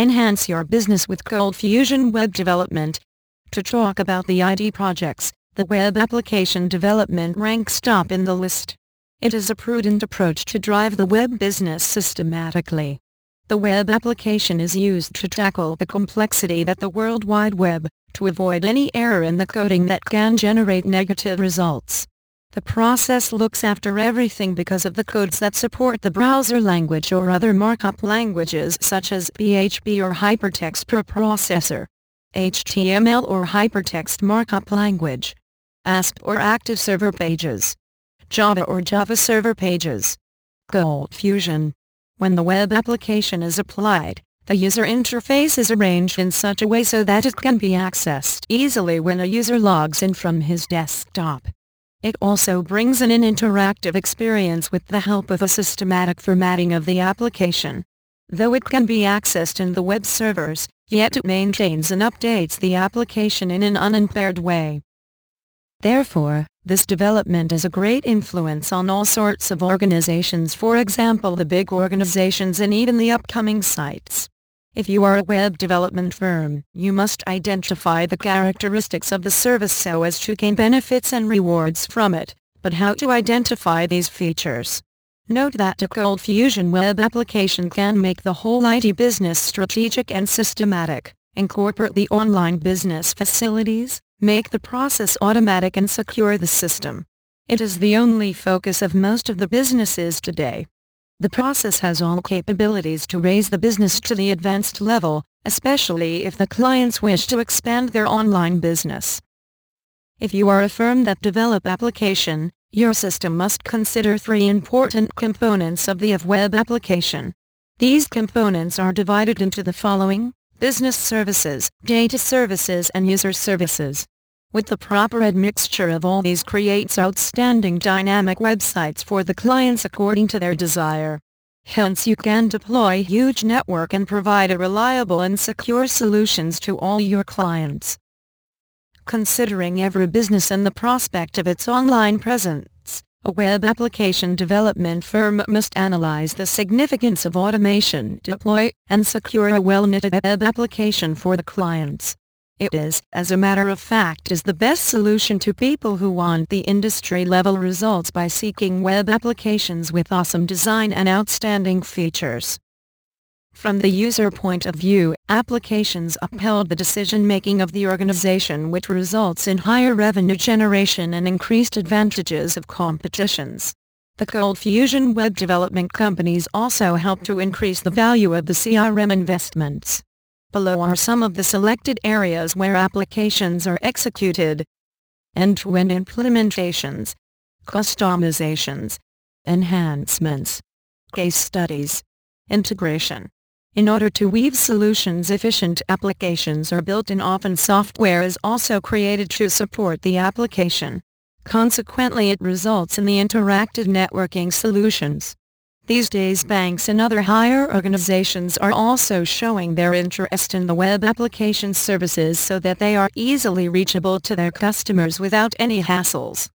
Enhance your business with ColdFusion Web Development. To talk about the IT projects, the web application development ranks top in the list. It is a prudent approach to drive the web business systematically. The web application is used to tackle the complexity that the World Wide Web, to avoid any error in the coding that can generate negative results. The process looks after everything because of the codes that support the browser language or other markup languages such as PHP or Hypertext Preprocessor, HTML or Hypertext Markup Language, ASP or Active Server Pages, Java or Java Server Pages, ColdFusion, when the web application is applied, the user interface is arranged in such a way so that it can be accessed easily when a user logs in from his desktop. It also brings in an interactive experience with the help of a systematic formatting of the application. Though it can be accessed in the web servers, yet it maintains and updates the application in an unimpaired way. Therefore, this development is a great influence on all sorts of organizations for example the big organizations and even the upcoming sites. If you are a web development firm, you must identify the characteristics of the service so as to gain benefits and rewards from it, but how to identify these features? Note that a ColdFusion web application can make the whole IT business strategic and systematic, incorporate the online business facilities, make the process automatic and secure the system. It is the only focus of most of the businesses today. The process has all capabilities to raise the business to the advanced level, especially if the clients wish to expand their online business. If you are a firm that develop application, your system must consider three important components of the of web application. These components are divided into the following, business services, data services and user services. With the proper admixture of all these creates outstanding dynamic websites for the clients according to their desire. Hence you can deploy huge network and provide a reliable and secure solutions to all your clients. Considering every business and the prospect of its online presence, a web application development firm must analyze the significance of automation, deploy, and secure a well-knitted web application for the clients. It is, as a matter of fact, is the best solution to people who want the industry-level results by seeking web applications with awesome design and outstanding features. From the user point of view, applications upheld the decision-making of the organization which results in higher revenue generation and increased advantages of competitions. The ColdFusion web development companies also help to increase the value of the CRM investments. Below are some of the selected areas where applications are executed. End-to-end implementations, customizations, enhancements, case studies, integration, in order to weave solutions efficient applications are built in often software is also created to support the application. Consequently it results in the interactive networking solutions. These days banks and other higher organizations are also showing their interest in the web application services so that they are easily reachable to their customers without any hassles.